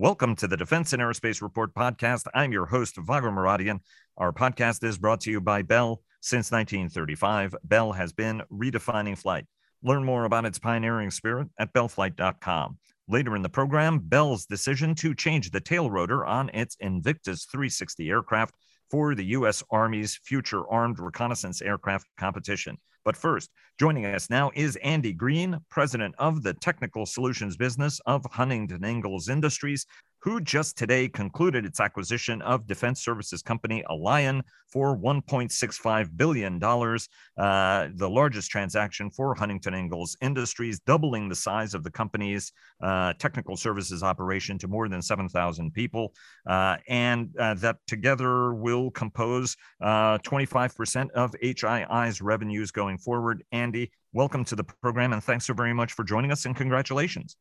Welcome to the Defense and Aerospace Report podcast. I'm your host, Vago Muradian. Our podcast is brought to you by Bell. Since 1935, Bell has been redefining flight. Learn more about its pioneering spirit at bellflight.com. Later in the program, Bell's decision to change the tail rotor on its Invictus 360 aircraft for the U.S. Army's future armed reconnaissance aircraft competition. But first, joining us now is Andy Green, president of the technical solutions business of Huntington Ingalls Industries, who just today concluded its acquisition of defense services company Alion for $1.65 billion, uh, the largest transaction for Huntington Ingalls Industries, doubling the size of the company's uh, technical services operation to more than 7,000 people. Uh, and uh, that together will compose 25% uh, of HII's revenues going forward. Andy, welcome to the program and thanks so very much for joining us and congratulations.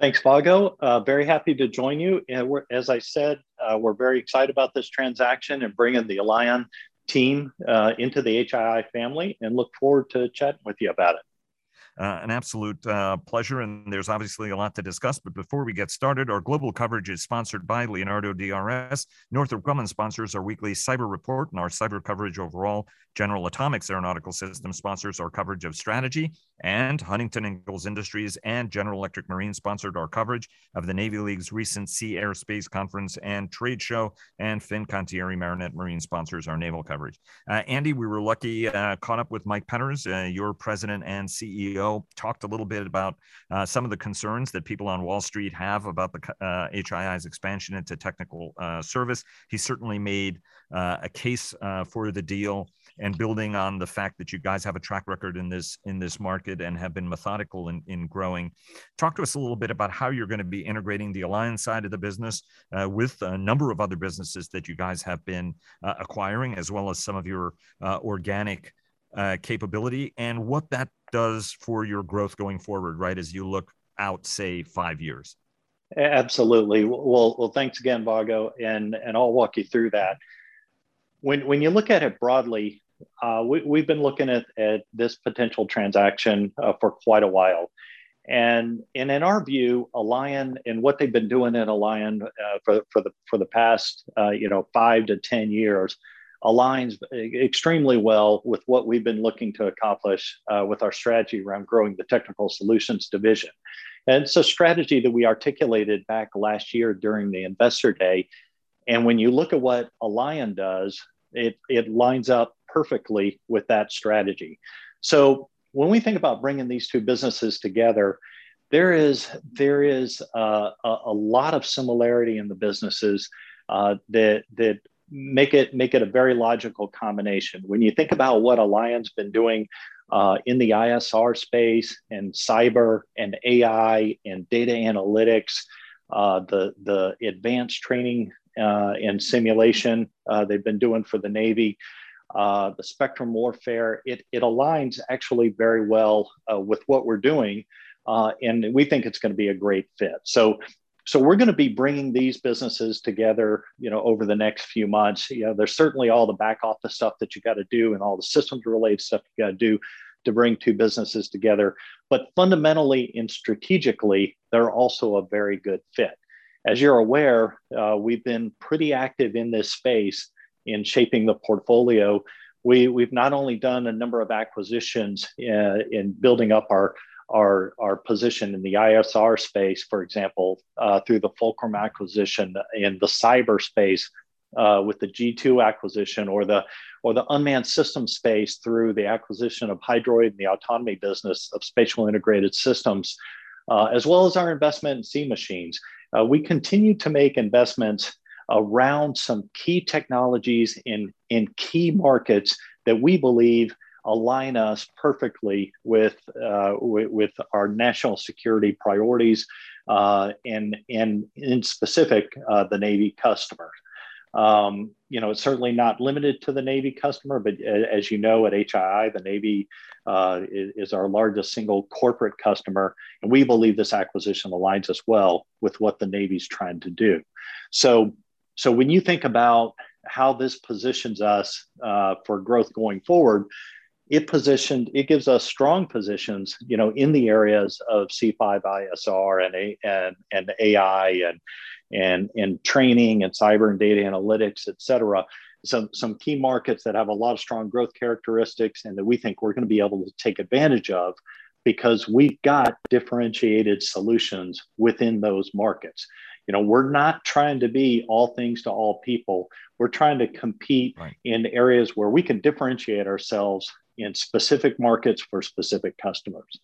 Thanks, Vago. Uh, very happy to join you. As I said, uh, we're very excited about this transaction and bringing the Alion team uh, into the HII family and look forward to chatting with you about it. Uh, an absolute uh, pleasure, and there's obviously a lot to discuss. But before we get started, our global coverage is sponsored by Leonardo DRS. Northrop Grumman sponsors our weekly cyber report and our cyber coverage overall. General Atomics Aeronautical Systems sponsors our coverage of strategy, and Huntington Ingalls Industries and General Electric Marine sponsored our coverage of the Navy League's recent Sea Airspace Conference and Trade Show, and Fincantieri Marinette Marine sponsors our naval coverage. Uh, Andy, we were lucky, uh, caught up with Mike Petters, uh, your president and CEO, talked a little bit about uh, some of the concerns that people on Wall Street have about the HII's uh, expansion into technical uh, service. He certainly made a case for the deal and building on the fact that you guys have a track record in this in this market and have been methodical in, in growing. Talk to us a little bit about how you're going to be integrating the Alion side of the business uh, with a number of other businesses that you guys have been uh, acquiring, as well as some of your uh, organic uh, capability, and what that does for your growth going forward, right? As you look out, say, five years. Absolutely. Well, well, thanks again, Vago, and and I'll walk you through that. When when you look at it broadly, uh, we, have been looking at, at this potential transaction uh, for quite a while. And, and in our view, Alion and what they've been doing at Alion uh, for, for, the, for the past uh, you know, five to 10 years aligns extremely well with what we've been looking to accomplish uh, with our strategy around growing the technical solutions division. And it's a strategy that we articulated back last year during the investor day. And when you look at what Alion does, it, it lines up perfectly with that strategy. So when we think about bringing these two businesses together, there is there is uh, a, a, lot of similarity in the businesses uh, that that make it make it a very logical combination. When you think about what Alion's been doing uh, in the ISR space and cyber and AI and data analytics, uh, the the advanced training uh, and simulation uh, they've been doing for the Navy uh, the spectrum warfare, it, it aligns actually very well uh, with what we're doing. Uh, and we think it's going to be a great fit. So, so we're going to be bringing these businesses together, you know, over the next few months. You know, there's certainly all the back office stuff that you got to do and all the systems related stuff you got to do to bring two businesses together. But fundamentally and strategically, they're also a very good fit. As you're aware, uh, we've been pretty active in this space in shaping the portfolio, we, we've not only done a number of acquisitions uh, in building up our, our, our position in the ISR space, for example, uh, through the Fulcrum acquisition in the cyber space uh, with the G2 acquisition or the, or the unmanned system space through the acquisition of Hydroid and the autonomy business of spatial integrated systems, uh, as well as our investment in Sea Machines. Uh, we continue to make investments around some key technologies in, in key markets that we believe align us perfectly with, uh, with, with, our national security priorities uh, and, and in specific, uh, the Navy customer. Um, you know, it's certainly not limited to the Navy customer, but as you know, at HII, the Navy uh, is, is, our largest single corporate customer. And we believe this acquisition aligns us well with what the Navy's trying to do. So so when you think about how this positions us uh, for growth going forward, it positioned it gives us strong positions you know in the areas of c5 isr and a and, and ai and and and training and cyber and data analytics et cetera. Some some key markets that have a lot of strong growth characteristics and that we think we're going to be able to take advantage of because we've got differentiated solutions within those markets you know we're not trying to be all things to all people we're trying to compete right. in areas where we can differentiate ourselves in specific markets for specific customers.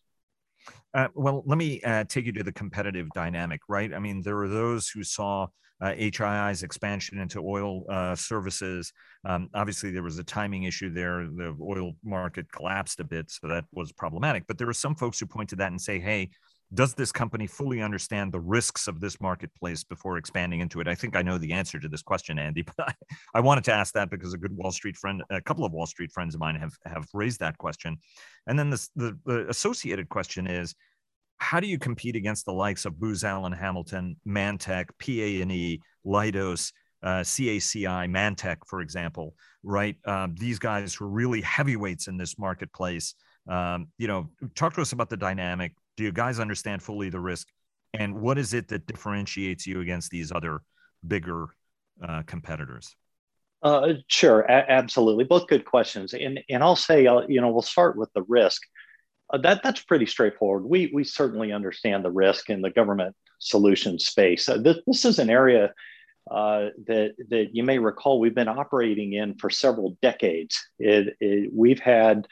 Uh, well, let me uh, take you to the competitive dynamic, right? I mean, there were those who saw uh, HII's expansion into oil uh, services. Um, obviously, there was a timing issue there. The oil market collapsed a bit, so that was problematic. But there were some folks who point to that and say, hey, does this company fully understand the risks of this marketplace before expanding into it? I think I know the answer to this question, Andy, but I, I wanted to ask that because a good Wall Street friend, a couple of Wall Street friends of mine have have raised that question. And then the, the associated question is, how do you compete against the likes of Booz Allen Hamilton, Mantech, PA&E, Leidos, uh, CACI, Mantech, for example, right? Um, these guys who are really heavyweights in this marketplace. Um, you know, talk to us about the dynamic do you guys understand fully the risk? And what is it that differentiates you against these other bigger uh, competitors? Uh, sure. A- absolutely. Both good questions. And and i'll say uh, you know we'll start with the risk. Uh, that that's pretty straightforward. We we certainly understand the risk in the government solution space. Uh, this, this is an area uh, that that you may recall we've been operating in for several decades. It, it, we've had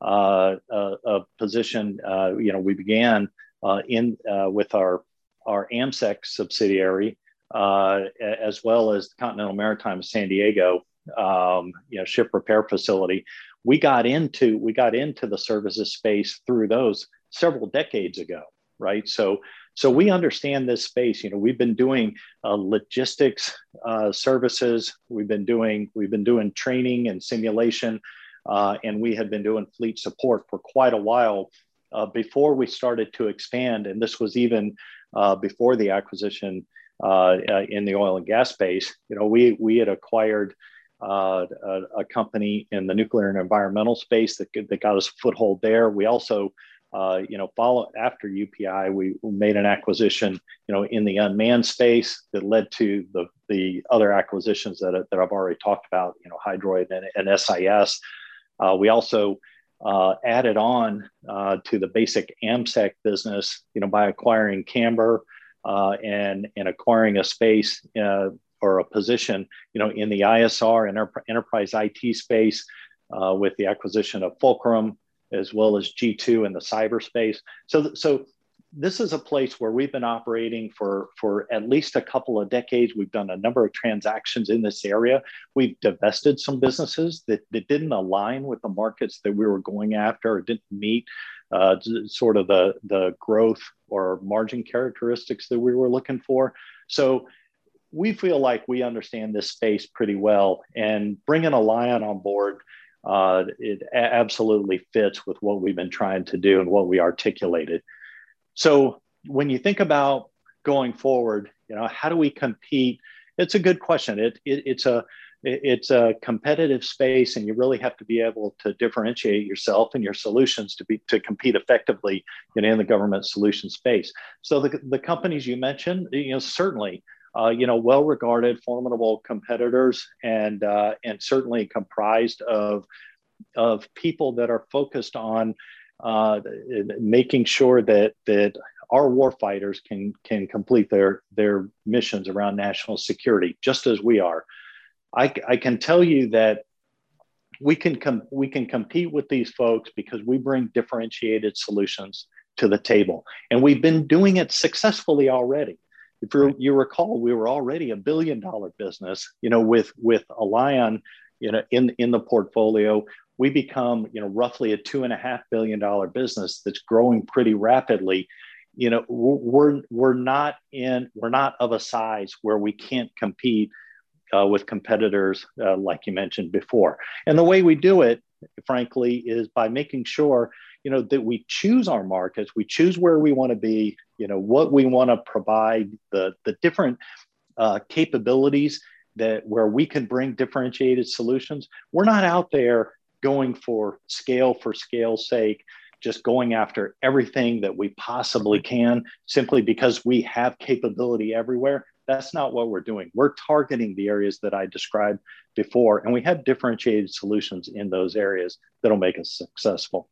uh, a, a, position. Uh, you know, we began uh, in with our our AMSEC subsidiary, as well as the Continental Maritime San Diego, um, you know, ship repair facility. We got into we got into the services space through those several decades ago, right? So so we understand this space. You know, we've been doing uh, logistics uh, services. We've been doing we've been doing training and simulation uh, and we had been doing fleet support for quite a while uh, before we started to expand. And this was even uh, before the acquisition uh, uh, in the oil and gas space. You know, we, we had acquired uh, a, a, company in the nuclear and environmental space that, that got us a foothold there. We also uh, you know, follow after UPI, we made an acquisition, you know, in the unmanned space that led to the the other acquisitions that, that I've already talked about, you know, Hydroid and, and SIS. Uh, we also uh, added on uh, to the basic AMSEC business, you know, by acquiring Camber uh, and and acquiring a space uh, or a position, you know, in the ISR and enterprise IT space with the acquisition of Fulcrum as well as G2 in the cyberspace. So, so this is a place where we've been operating for, for at least a couple of decades. We've done a number of transactions in this area. We've divested some businesses that, that didn't align with the markets that we were going after or didn't meet uh, sort of the, the growth or margin characteristics that we were looking for. So we feel like we understand this space pretty well and bringing Alion on board uh, it absolutely fits with what we've been trying to do and what we articulated. So when you think about going forward, you know, how do we compete? It's a good question. It, it it's a it's a competitive space, and you really have to be able to differentiate yourself and your solutions to be to compete effectively you know, in the government solution space. So the, the companies you mentioned, you know, certainly. Uh, you know, well-regarded, formidable competitors, and uh, and certainly comprised of of people that are focused on uh, making sure that that our warfighters can can complete their their missions around national security, just as we are. I, I can tell you that we can com- we can compete with these folks because we bring differentiated solutions to the table, and we've been doing it successfully already. If you, you recall, we were already a billion dollar business, you know, with with Alion, you know, in in the portfolio we become you know roughly a two and a half billion dollar business that's growing pretty rapidly. You know we're we're not in we're not of a size where we can't compete uh, with competitors uh, like you mentioned before. And the way we do it frankly is by making sure you know that we choose our markets we choose where we want to be you know what we want to provide the the different uh, capabilities that where we can bring differentiated solutions. We're not out there going for scale for scale's sake, just going after everything that we possibly can simply because we have capability everywhere. That's not what we're doing. We're targeting the areas that I described before, and we have differentiated solutions in those areas that'll make us successful.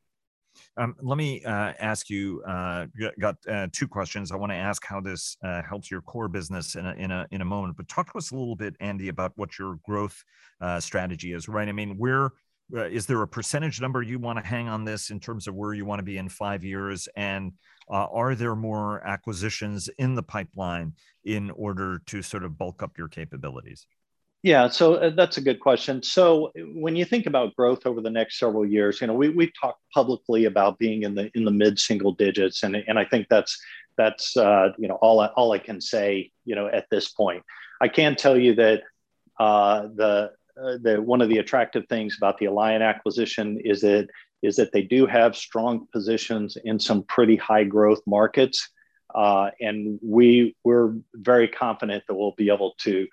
Um, let me uh, ask you. Uh, got uh, two questions. I want to ask how this uh, helps your core business in a, in a in a moment. But talk to us a little bit, Andy, about what your growth uh, strategy is. Right? I mean, where uh, is there a percentage number you want to hang on this in terms of where you want to be in five years? And uh, are there more acquisitions in the pipeline in order to sort of bulk up your capabilities? Yeah, so uh, that's a good question. So when you think about growth over the next several years, you know, we we've talked publicly about being in the in the mid single digits, and and I think that's that's uh, you know all I, all I can say you know at this point. I can tell you that uh, the uh, the one of the attractive things about the Alion acquisition is that is that they do have strong positions in some pretty high growth markets, uh, and we we're very confident that we'll be able to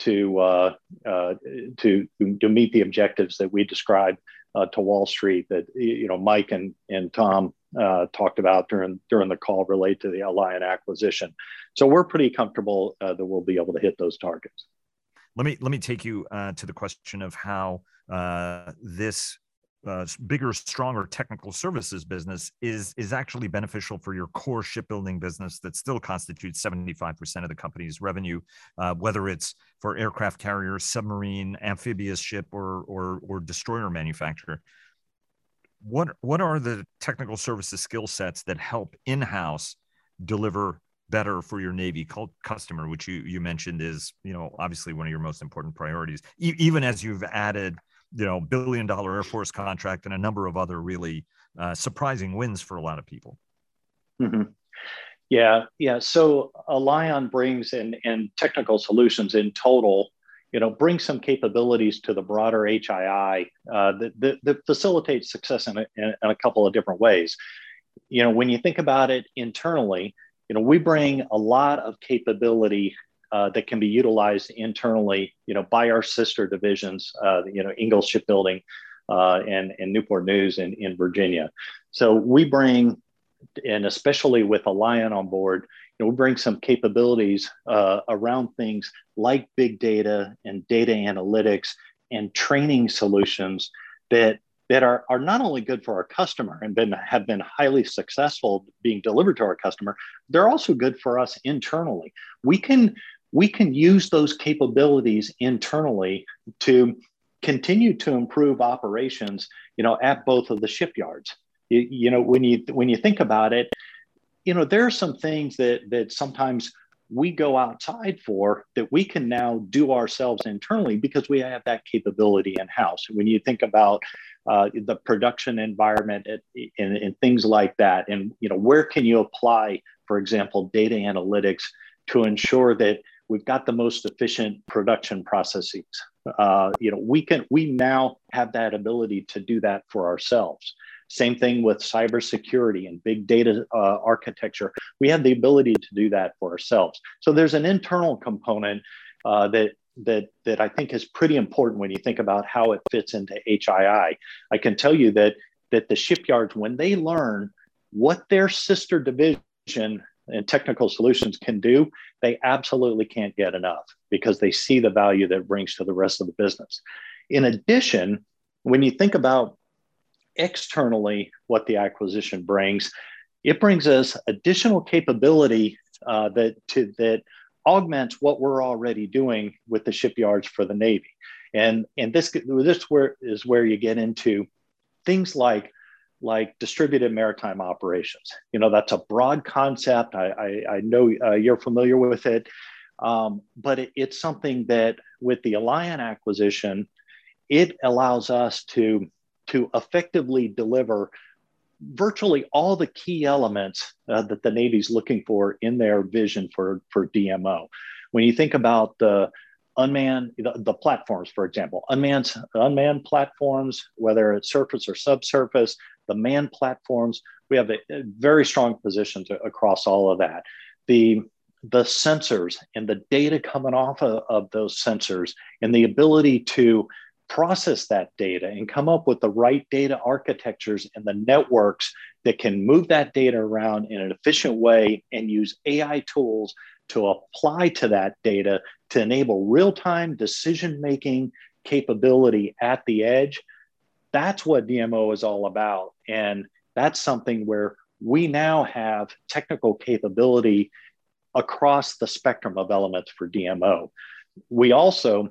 to uh, uh, to to meet the objectives that we described uh, to Wall Street that you know Mike and and Tom uh, talked about during during the call relate to the Alion acquisition. So we're pretty comfortable uh, that we'll be able to hit those targets. Let me let me take you uh, to the question of how this uh, bigger, stronger technical services business is is actually beneficial for your core shipbuilding business that still constitutes 75% of the company's revenue, uh, whether it's for aircraft carriers, submarine, amphibious ship, or or, or destroyer manufacturer. What what are the technical services skill sets that help in house deliver better for your Navy customer, which you you mentioned is you know obviously one of your most important priorities, e- even as you've added you know billion dollar air force contract and a number of other really uh, surprising wins for a lot of people. Mm-hmm. yeah yeah. So Alion brings in and technical solutions in total you know bring some capabilities to the broader hii uh, that, that, that facilitates success in a, in a couple of different ways. You know when you think about it internally you know we bring a lot of capability uh, that can be utilized internally, you know, by our sister divisions, uh, you know, Ingalls Shipbuilding uh, and, and Newport News in, in Virginia. So we bring, and especially with Alion on board, you know, we bring some capabilities uh, around things like big data and data analytics and training solutions that that are, are not only good for our customer and been have been highly successful being delivered to our customer, they're also good for us internally. We can we can use those capabilities internally to continue to improve operations you know at both of the shipyards you, you, know when you when you think about it you know there are some things that that sometimes we go outside for that we can now do ourselves internally because we have that capability in house when you think about uh, the production environment and, and things like that and you know where can you apply for example data analytics to ensure that we've got the most efficient production processes. Uh, you know, we can we now have that ability to do that for ourselves. Same thing with cybersecurity and big data uh, architecture. We have the ability to do that for ourselves. So there's an internal component uh, that that that I think is pretty important when you think about how it fits into HII. I can tell you that that the shipyards, when they learn what their sister division and technical solutions can do, they absolutely can't get enough because they see the value that it brings to the rest of the business. In addition, when you think about externally what the acquisition brings, it brings us additional capability uh, that to, that augments what we're already doing with the shipyards for the Navy. And, and this, this where, is where you get into things like like distributed maritime operations. You know, that's a broad concept. I, I, I know uh, you're familiar with it, um, but it, it's something that with the Alion acquisition, it allows us to, to effectively deliver virtually all the key elements uh, that the Navy's looking for in their vision for, for DMO. When you think about the unmanned the, the, platforms for example unmanned unmanned platforms whether it's surface or subsurface the man platforms. We have a, a very strong position to, across all of that. The the sensors and the data coming off of, of, those sensors and the ability to process that data and come up with the right data architectures and the networks that can move that data around in an efficient way and use AI tools to apply to that data to enable real time decision making capability at the edge. That's what DMO is all about. And that's something where we now have technical capability across the spectrum of elements for DMO. We also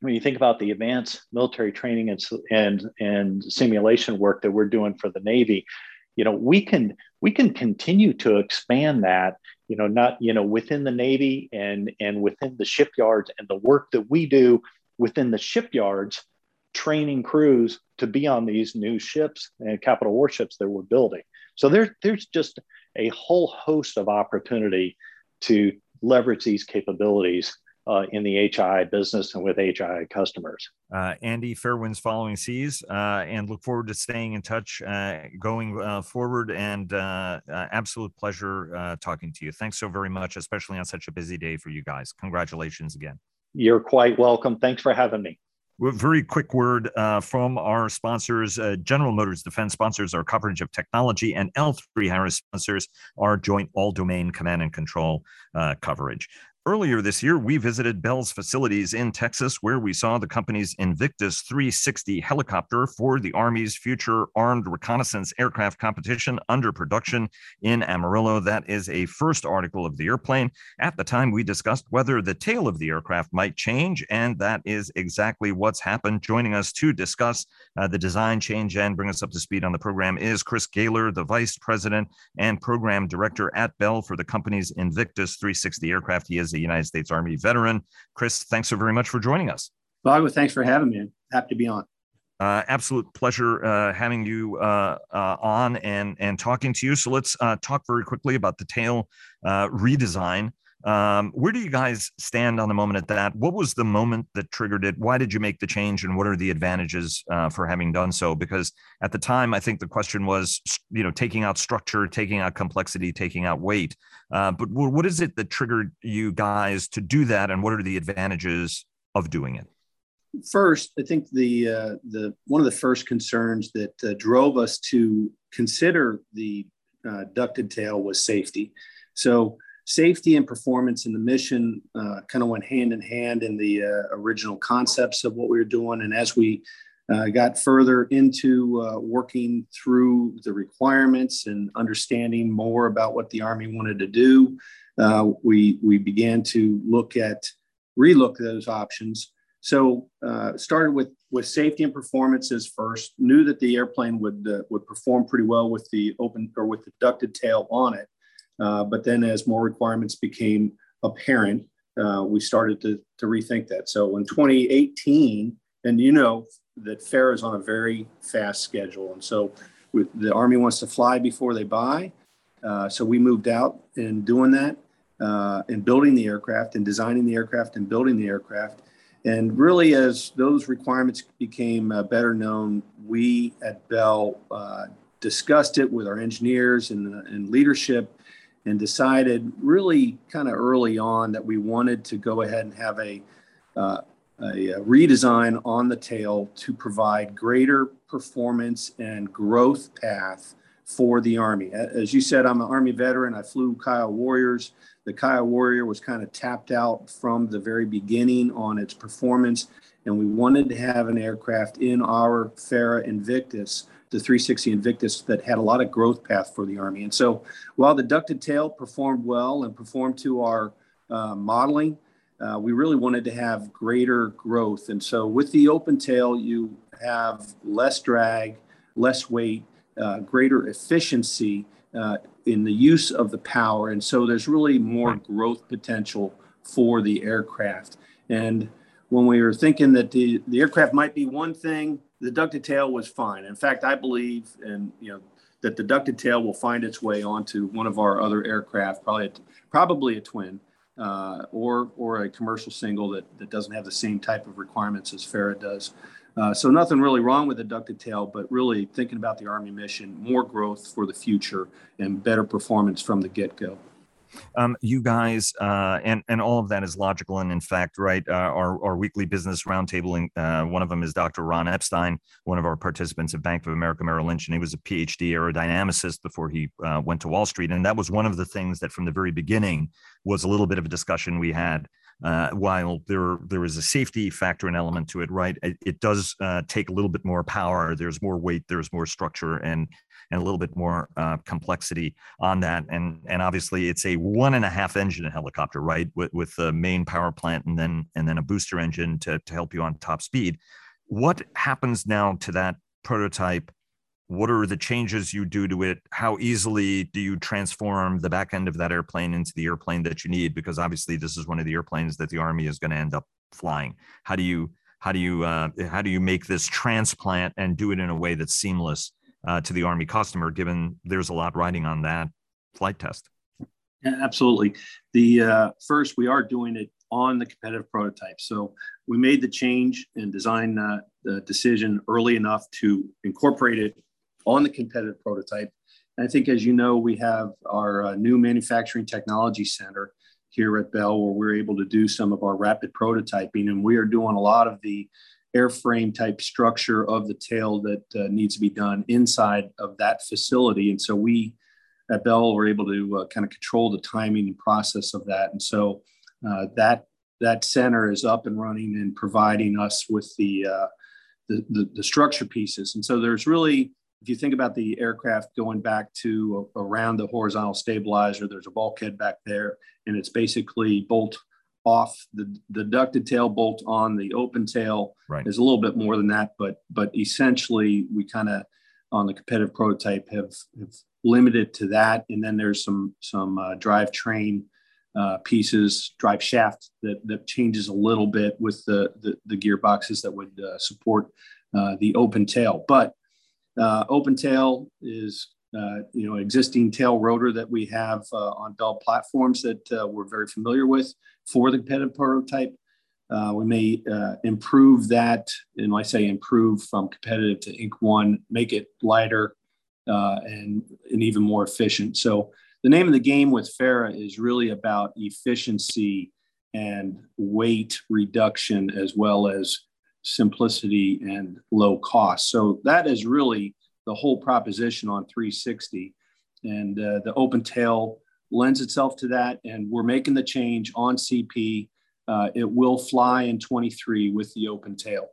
when you think about the advanced military training and, and, and simulation work that we're doing for the Navy, you know, we can we can continue to expand that, you know, not, you know, within the Navy and and within the shipyards and the work that we do within the shipyards, training crews to be on these new ships and capital warships that we're building. So there, there's just a whole host of opportunity to leverage these capabilities uh, in the HI business and with HI customers. Uh, Andy, fair winds following seas, uh, and look forward to staying in touch uh, going uh, forward. And uh, absolute pleasure talking to you. Thanks so very much, especially on such a busy day for you guys. Congratulations again. You're quite welcome. Thanks for having me. Very quick word uh, from our sponsors. Uh, General Motors Defense sponsors our coverage of technology, and L3 Harris sponsors our joint all domain command and control uh, coverage. Earlier this year, we visited Bell's facilities in Texas, where we saw the company's Invictus 360 helicopter for the Army's future armed reconnaissance aircraft competition under production in Amarillo. That is a first article of the airplane. At the time, we discussed whether the tail of the aircraft might change, and that is exactly what's happened. Joining us to discuss uh, the design change and bring us up to speed on the program is Chris Gehler, the Vice President and Program Director at Bell for the company's Invictus 360 aircraft. He is is a United States Army veteran. Chris, thanks so very much for joining us. Vago, thanks for having me. Happy to be on. Uh, absolute pleasure uh, having you uh, uh on and and talking to you. So let's uh, talk very quickly about the tail uh, redesign. Um, where do you guys stand on the moment at that? What was the moment that triggered it? Why did you make the change, and what are the advantages uh, for having done so? Because at the time, I think the question was, you know, taking out structure, taking out complexity, taking out weight. Uh, but what is it that triggered you guys to do that, and what are the advantages of doing it? First, I think the uh, the one of the first concerns that uh, drove us to consider the uh, ducted tail was safety. So safety and performance in the mission uh, kind of went hand in hand in the uh, original concepts of what we were doing. And as we uh, got further into uh, working through the requirements and understanding more about what the Army wanted to do, uh, we, we began to look at, relook those options. So uh, started with, with safety and performances first, knew that the airplane would, would perform pretty well with the open or with the ducted tail on it. Uh, but then as more requirements became apparent, uh, we started to, to rethink that. So in 2018, and you know that FARA is on a very fast schedule. And so the Army wants to fly before they buy. Uh, so we moved out in doing that uh, and building the aircraft and designing the aircraft and building the aircraft. And really, as those requirements became uh, better known, we at Bell uh, discussed it with our engineers and, and leadership and decided really kind of early on that we wanted to go ahead and have a, uh, a, redesign on the tail to provide greater performance and growth path for the Army. As you said, I'm an Army veteran. I flew Kiowa Warriors. The Kiowa Warrior was kind of tapped out from the very beginning on its performance, and we wanted to have an aircraft in our FARA Invictus the 360 Invictus that had a lot of growth path for the Army. And so while the ducted tail performed well and performed to our uh, modeling, uh, we really wanted to have greater growth. And so with the open tail, you have less drag, less weight, uh, greater efficiency uh, in the use of the power. And so there's really more growth potential for the aircraft. And when we were thinking that the, the aircraft might be one thing, the ducted tail was fine. In fact, I believe, and you know, that the ducted tail will find its way onto one of our other aircraft, probably a, probably a twin, uh, or or a commercial single that, that doesn't have the same type of requirements as FARA does. Uh, so nothing really wrong with the ducted tail, but really thinking about the Army mission, more growth for the future and better performance from the get-go. Um, you guys, uh, and and all of that is logical, and in fact, right, uh, our our weekly business roundtable, uh, one of them is Dr. Ron Epstein, one of our participants at Bank of America Merrill Lynch, and he was a PhD aerodynamicist before he uh, went to Wall Street, and that was one of the things that from the very beginning was a little bit of a discussion we had. Uh, while there there is a safety factor and element to it, right? It, it does uh, take a little bit more power. There's more weight. There's more structure, and and a little bit more uh, complexity on that. And and obviously it's a one and a half engine helicopter, right? With with the main power plant and then and then a booster engine to to help you on top speed. What happens now to that prototype? What are the changes you do to it? How easily do you transform the back end of that airplane into the airplane that you need? Because obviously this is one of the airplanes that the Army is going to end up flying. How do you how do you uh, how do you make this transplant and do it in a way that's seamless uh, to the Army customer, given there's a lot riding on that flight test. Yeah, absolutely. The uh, first, we are doing it on the competitive prototype. So we made the change and design uh, the decision early enough to incorporate it on the competitive prototype. And I think, as you know, we have our uh, new manufacturing technology center here at Bell where we're able to do some of our rapid prototyping. And we are doing a lot of the airframe type structure of the tail that uh, needs to be done inside of that facility. And so we at Bell were able to uh, kind of control the timing and process of that. And so uh, that that center is up and running and providing us with the, uh, the, the, the structure pieces. And so there's really, if you think about the aircraft going back to around the horizontal stabilizer, there's a bulkhead back there, and it's basically bolt off the, the ducted tail bolt on the open tail. Right. is a little bit more than that but but essentially we kind of on the competitive prototype have, have limited to that. And then there's some some uh, drive train uh, pieces drive shaft that, that changes a little bit with the the, the gearboxes that would uh, support uh, the open tail. But uh, open tail is uh, you know, existing tail rotor that we have uh, on Bell platforms that uh, we're very familiar with for the competitive prototype. Uh, we may uh, improve that, and I say improve from competitive to Inc. One, make it lighter uh, and, and even more efficient. So the name of the game with FARA is really about efficiency and weight reduction as well as simplicity and low cost. So that is really the whole proposition on 360. And uh, the open tail lends itself to that. And we're making the change on CP. Uh, it will fly in 23 with the open tail.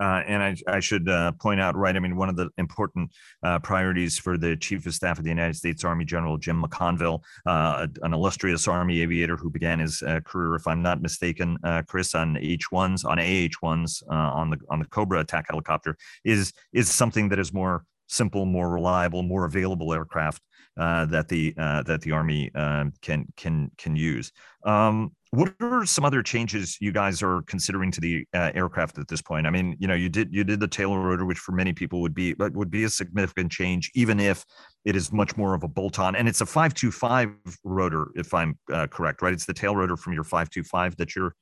Uh, and I, I should uh, point out, right? I mean, one of the important uh, priorities for the Chief of Staff of the United States Army General Jim McConville, uh, an illustrious Army aviator who began his uh, career, if I'm not mistaken, uh, Chris, on H-1s, on AH-1s, on the on the Cobra attack helicopter, is is something that is more simple, more reliable, more available aircraft uh, that the uh, that the Army uh, can can can use. Um, what are some other changes you guys are considering to the uh, aircraft at this point? I mean, you know, you did you did the tail rotor, which for many people would be would be a significant change, even if it is much more of a bolt-on, and it's a five two five rotor, if I'm uh, correct, right? It's the tail rotor from your five two five that you're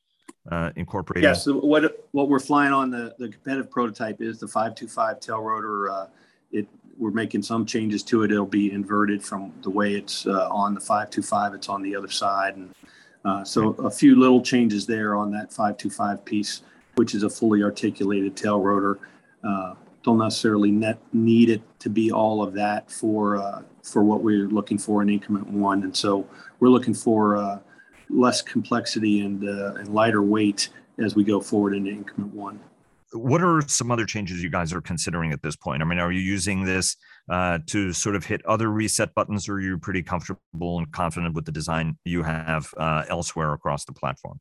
uh, incorporating. Yes. So what what we're flying on the the competitive prototype is the five two five tail rotor. We're making some changes to it. It'll be inverted from the way it's uh, on the 525. It's on the other side, and uh, so a few little changes there on that 525 piece, which is a fully articulated tail rotor. Uh, don't necessarily net need it to be all of that for uh, for what we're looking for in increment one, and so we're looking for uh, less complexity and and lighter weight as we go forward into increment one what are some other changes you guys are considering at this point? I mean, are you using this uh, to sort of hit other reset buttons, or are you pretty comfortable and confident with the design you have uh, elsewhere across the platform?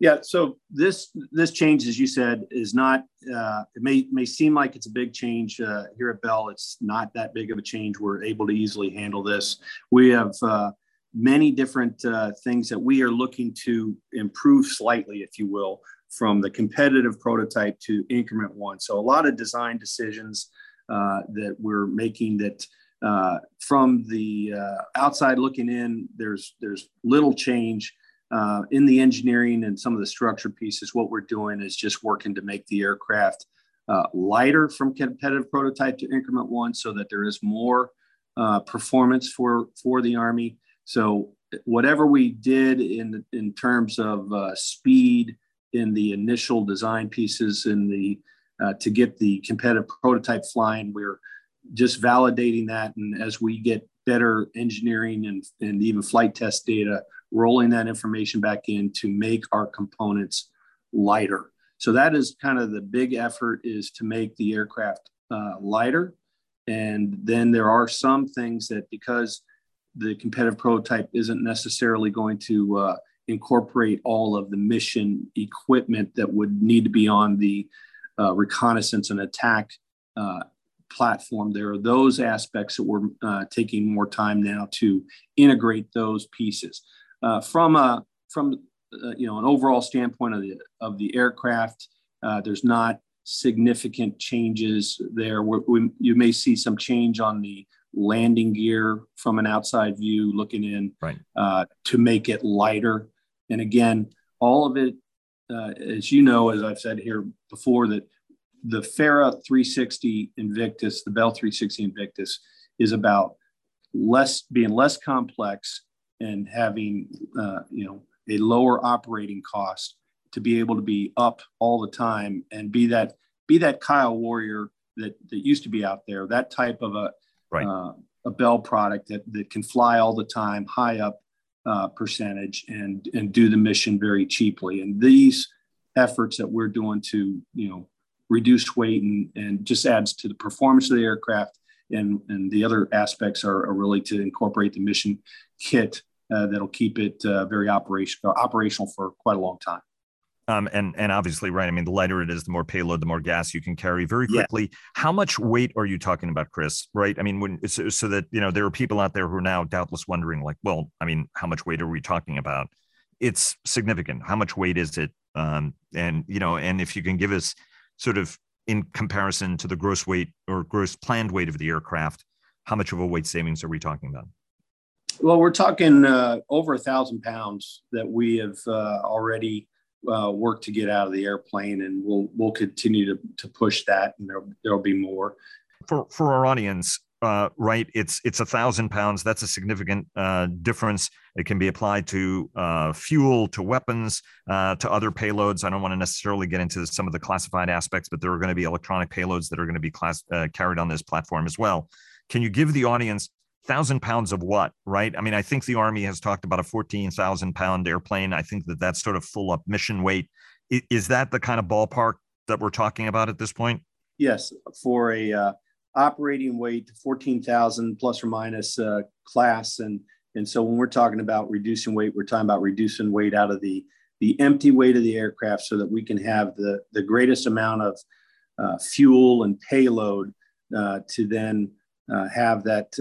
Yeah, so this this change, as you said, is not. Uh, it may may seem like it's a big change uh, here at Bell. It's not that big of a change. We're able to easily handle this. We have uh, many different uh, things that we are looking to improve slightly, if you will, from the competitive prototype to increment one. So a lot of design decisions uh, that we're making that uh, from the uh, outside looking in, there's there's little change uh, in the engineering and some of the structure pieces. What we're doing is just working to make the aircraft uh, lighter from competitive prototype to increment one, so that there is more uh, performance for for the Army. So whatever we did in in terms of speed in the initial design pieces in the uh, to get the competitive prototype flying, we're just validating that. And as we get better engineering and, and even flight test data, rolling that information back in to make our components lighter. So that is kind of the big effort is to make the aircraft uh, lighter. And then there are some things that because the competitive prototype isn't necessarily going to uh, incorporate all of the mission equipment that would need to be on the uh, reconnaissance and attack uh, platform. There are those aspects that we're uh, taking more time now to integrate those pieces. Uh, from a from uh, you know an overall standpoint of the of the aircraft, uh, there's not significant changes there. We, you may see some change on the landing gear from an outside view looking in right. uh, to make it lighter. And again, all of it, uh, as you know, as I've said here before, that the FARA 360 Invictus, the Bell 360 Invictus, is about less being less complex and having uh, you know a lower operating cost to be able to be up all the time and be that be that Kiowa warrior that that used to be out there. That type of a right. uh, a Bell product that that can fly all the time, high up uh, percentage, and and do the mission very cheaply. And these efforts that we're doing to you know reduce weight and, and just adds to the performance of the aircraft. And, and the other aspects are, are really to incorporate the mission kit uh, that'll keep it uh, very operational operational for quite a long time. Um, and and obviously, right. I mean, the lighter it is, the more payload, the more gas you can carry very quickly. Yeah. How much weight are you talking about, Chris? Right. I mean, when so, so that you know there are people out there who are now doubtless wondering, like, well, I mean, how much weight are we talking about? It's significant. How much weight is it? Um, and you know, and if you can give us sort of in comparison to the gross weight or gross planned weight of the aircraft, how much of a weight savings are we talking about? Well, we're talking uh, over a thousand pounds that we have uh, already uh, worked to get out of the airplane, and we'll we'll continue to, to push that, and there there'll be more. For for our audience, uh, right? It's it's a thousand pounds. That's a significant uh, difference. It can be applied to uh, fuel, to weapons, uh, to other payloads. I don't want to necessarily get into some of the classified aspects, but there are going to be electronic payloads that are going to be class, uh, carried on this platform as well. Can you give the audience thousand pounds of what? Right? I mean, I think the Army has talked about a fourteen thousand pound airplane. I think that that's sort of full up mission weight. Is that the kind of ballpark that we're talking about at this point? Yes, for a uh, operating weight 14,000 plus or minus uh, class. And, and so when we're talking about reducing weight, we're talking about reducing weight out of the, the empty weight of the aircraft so that we can have the, the greatest amount of uh, fuel and payload uh, to then uh, have that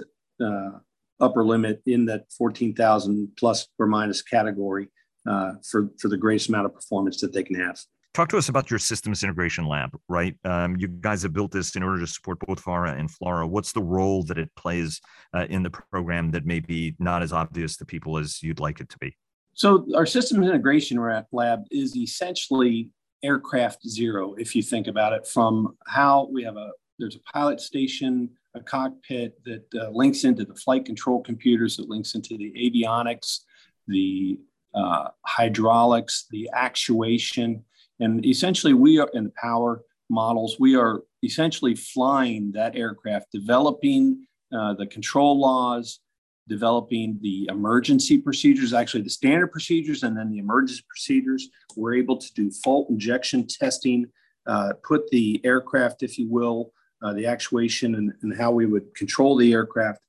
uh, upper limit in that 14,000 plus or minus category uh, for, for the greatest amount of performance that they can have. Talk to us about your systems integration lab, right? Um, you guys have built this in order to support both FARA and FLRAA. What's the role that it plays uh, in the program that may be not as obvious to people as you'd like it to be? So, our systems integration lab is essentially aircraft zero, if you think about it, from how we have a there's a pilot station, a cockpit that uh, links into the flight control computers, that links into the avionics, the uh, hydraulics, the actuation, and essentially, we are in the power models, we are essentially flying that aircraft, developing uh, the control laws, developing the emergency procedures, actually the standard procedures, and then the emergency procedures. We're able to do fault injection testing, uh, put the aircraft, if you will, uh, the actuation and, and, how we would control the aircraft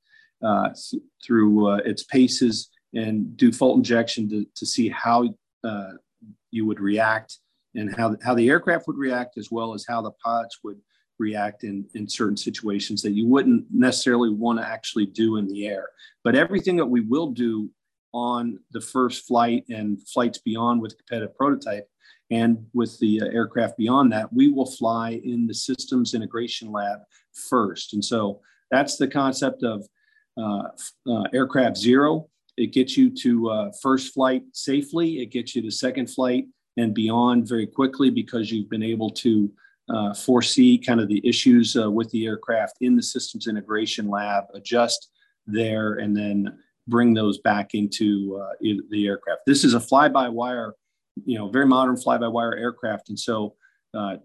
uh, through uh, its paces and do fault injection to, to see how uh, you would react and how, how the aircraft would react as well as how the pilots would react in, in certain situations that you wouldn't necessarily want to actually do in the air. But everything that we will do on the first flight and flights beyond with competitive prototype and with the uh, aircraft beyond that, we will fly in the systems integration lab first. And so that's the concept of uh, uh, aircraft zero. It gets you to uh, first flight safely. It gets you to second flight and beyond very quickly because you've been able to uh, foresee kind of the issues uh, with the aircraft in the systems integration lab, adjust there and then bring those back into the aircraft. This is a fly-by-wire, you know, very modern fly-by-wire aircraft, and so uh,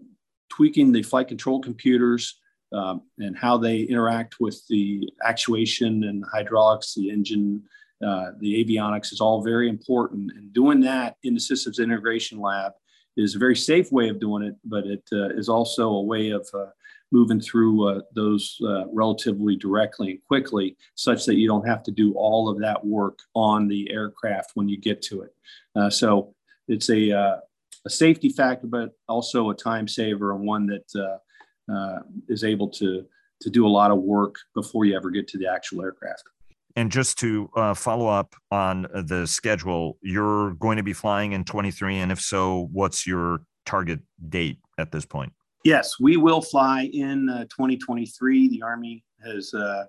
tweaking the flight control computers um, and how they interact with the actuation and the hydraulics, the engine, uh, the avionics is all very important. And doing that in the systems integration lab is a very safe way of doing it, but it uh, is also a way of uh, moving through uh, those uh, relatively directly and quickly, such that you don't have to do all of that work on the aircraft when you get to it. Uh, so it's a, uh, a safety factor, but also a time saver and one that uh, is able to, to do a lot of work before you ever get to the actual aircraft. And just to uh, follow up on the schedule, you're going to be flying in 23. And if so, what's your target date at this point? Yes, we will fly in uh, 2023. The Army has uh,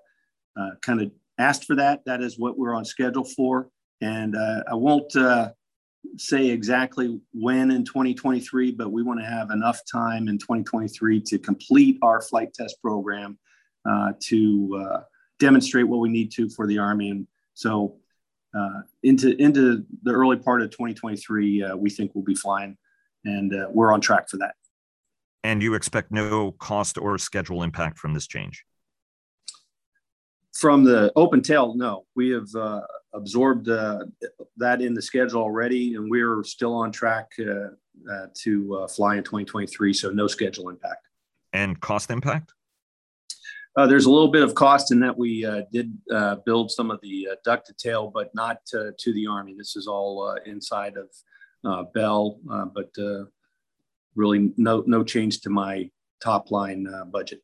uh, kind of asked for that. That is what we're on schedule for. And uh, I won't uh, say exactly when in 2023, but we want to have enough time in 2023 to complete our flight test program uh, to demonstrate what we need to for the Army. And so into, into the early part of 2023, we think we'll be flying, and we're on track for that and you expect no cost or schedule impact from this change? From the open tail, no. We have uh, absorbed uh, that in the schedule already, and we're still on track uh, uh to uh, fly in 2023, so no schedule impact. And cost impact? Uh, there's a little bit of cost in that we did build some of the ducted tail, but not to the Army. This is all inside of Bell, but really no no change to my top line uh, budget.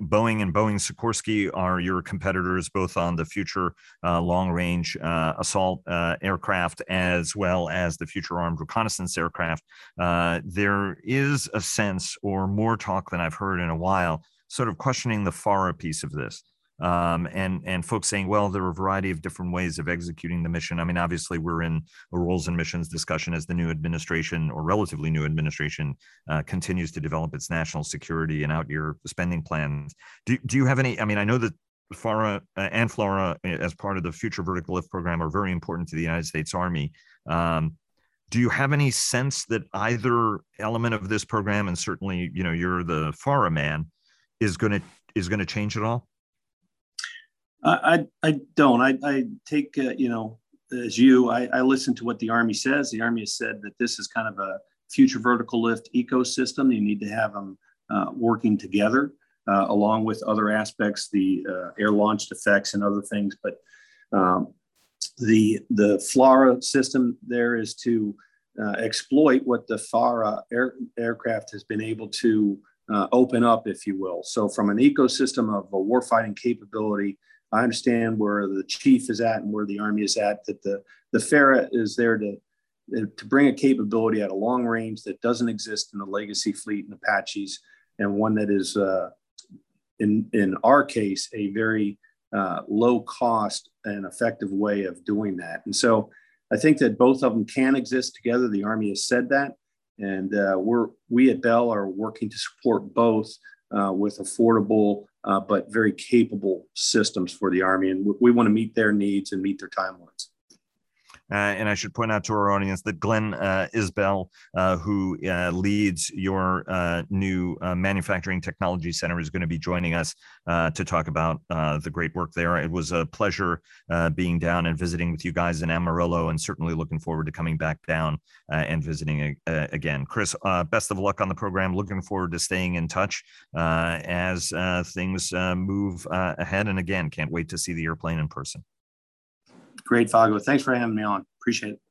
Boeing and Boeing Sikorsky are your competitors both on the future uh, long range uh, assault uh, aircraft as well as the future armed reconnaissance aircraft. Uh, there is a sense, or more talk than I've heard in a while, sort of questioning the FARA piece of this um, and and folks saying, well, there are a variety of different ways of executing the mission. I mean, obviously, we're in a roles and missions discussion as the new administration or relatively new administration uh, continues to develop its national security and out year spending plans. Do do you have any? I mean, I know that FARA uh, and FLRAA, uh, as part of the Future Vertical Lift program, are very important to the United States Army. Um, do you have any sense that either element of this program, and certainly, you know, you're the FARA man, is going to is going to change at all? I, I don't. I, I take, uh, you know, as you, I, I listen to what the Army says. The Army has said that this is kind of a future vertical lift ecosystem. You need to have them uh, working together uh, along with other aspects, the uh, air launched effects and other things. But um, the, the FLRAA system there is to uh, exploit what the FARA air, aircraft has been able to uh, open up, if you will. So from an ecosystem of a warfighting capability, I understand where the chief is at and where the army is at. That the the FARA is there to to bring a capability at a long range that doesn't exist in the legacy fleet and Apaches, and one that is, uh, in in our case, a very uh, low cost and effective way of doing that. And so, I think that both of them can exist together. The Army has said that, and uh, we're we at Bell are working to support both uh, with affordable uh, but very capable systems for the Army. And we, we want to meet their needs and meet their timelines. Uh, and I should point out to our audience that Glenn uh, Isbell, uh, who uh, leads your uh, new uh, manufacturing technology center, is going to be joining us to talk about the great work there. It was a pleasure being down and visiting with you guys in Amarillo, and certainly looking forward to coming back down and visiting again. Chris, best of luck on the program. Looking forward to staying in touch as things move ahead. And again, can't wait to see the airplane in person. Great, Vago. Thanks for having me on. Appreciate it.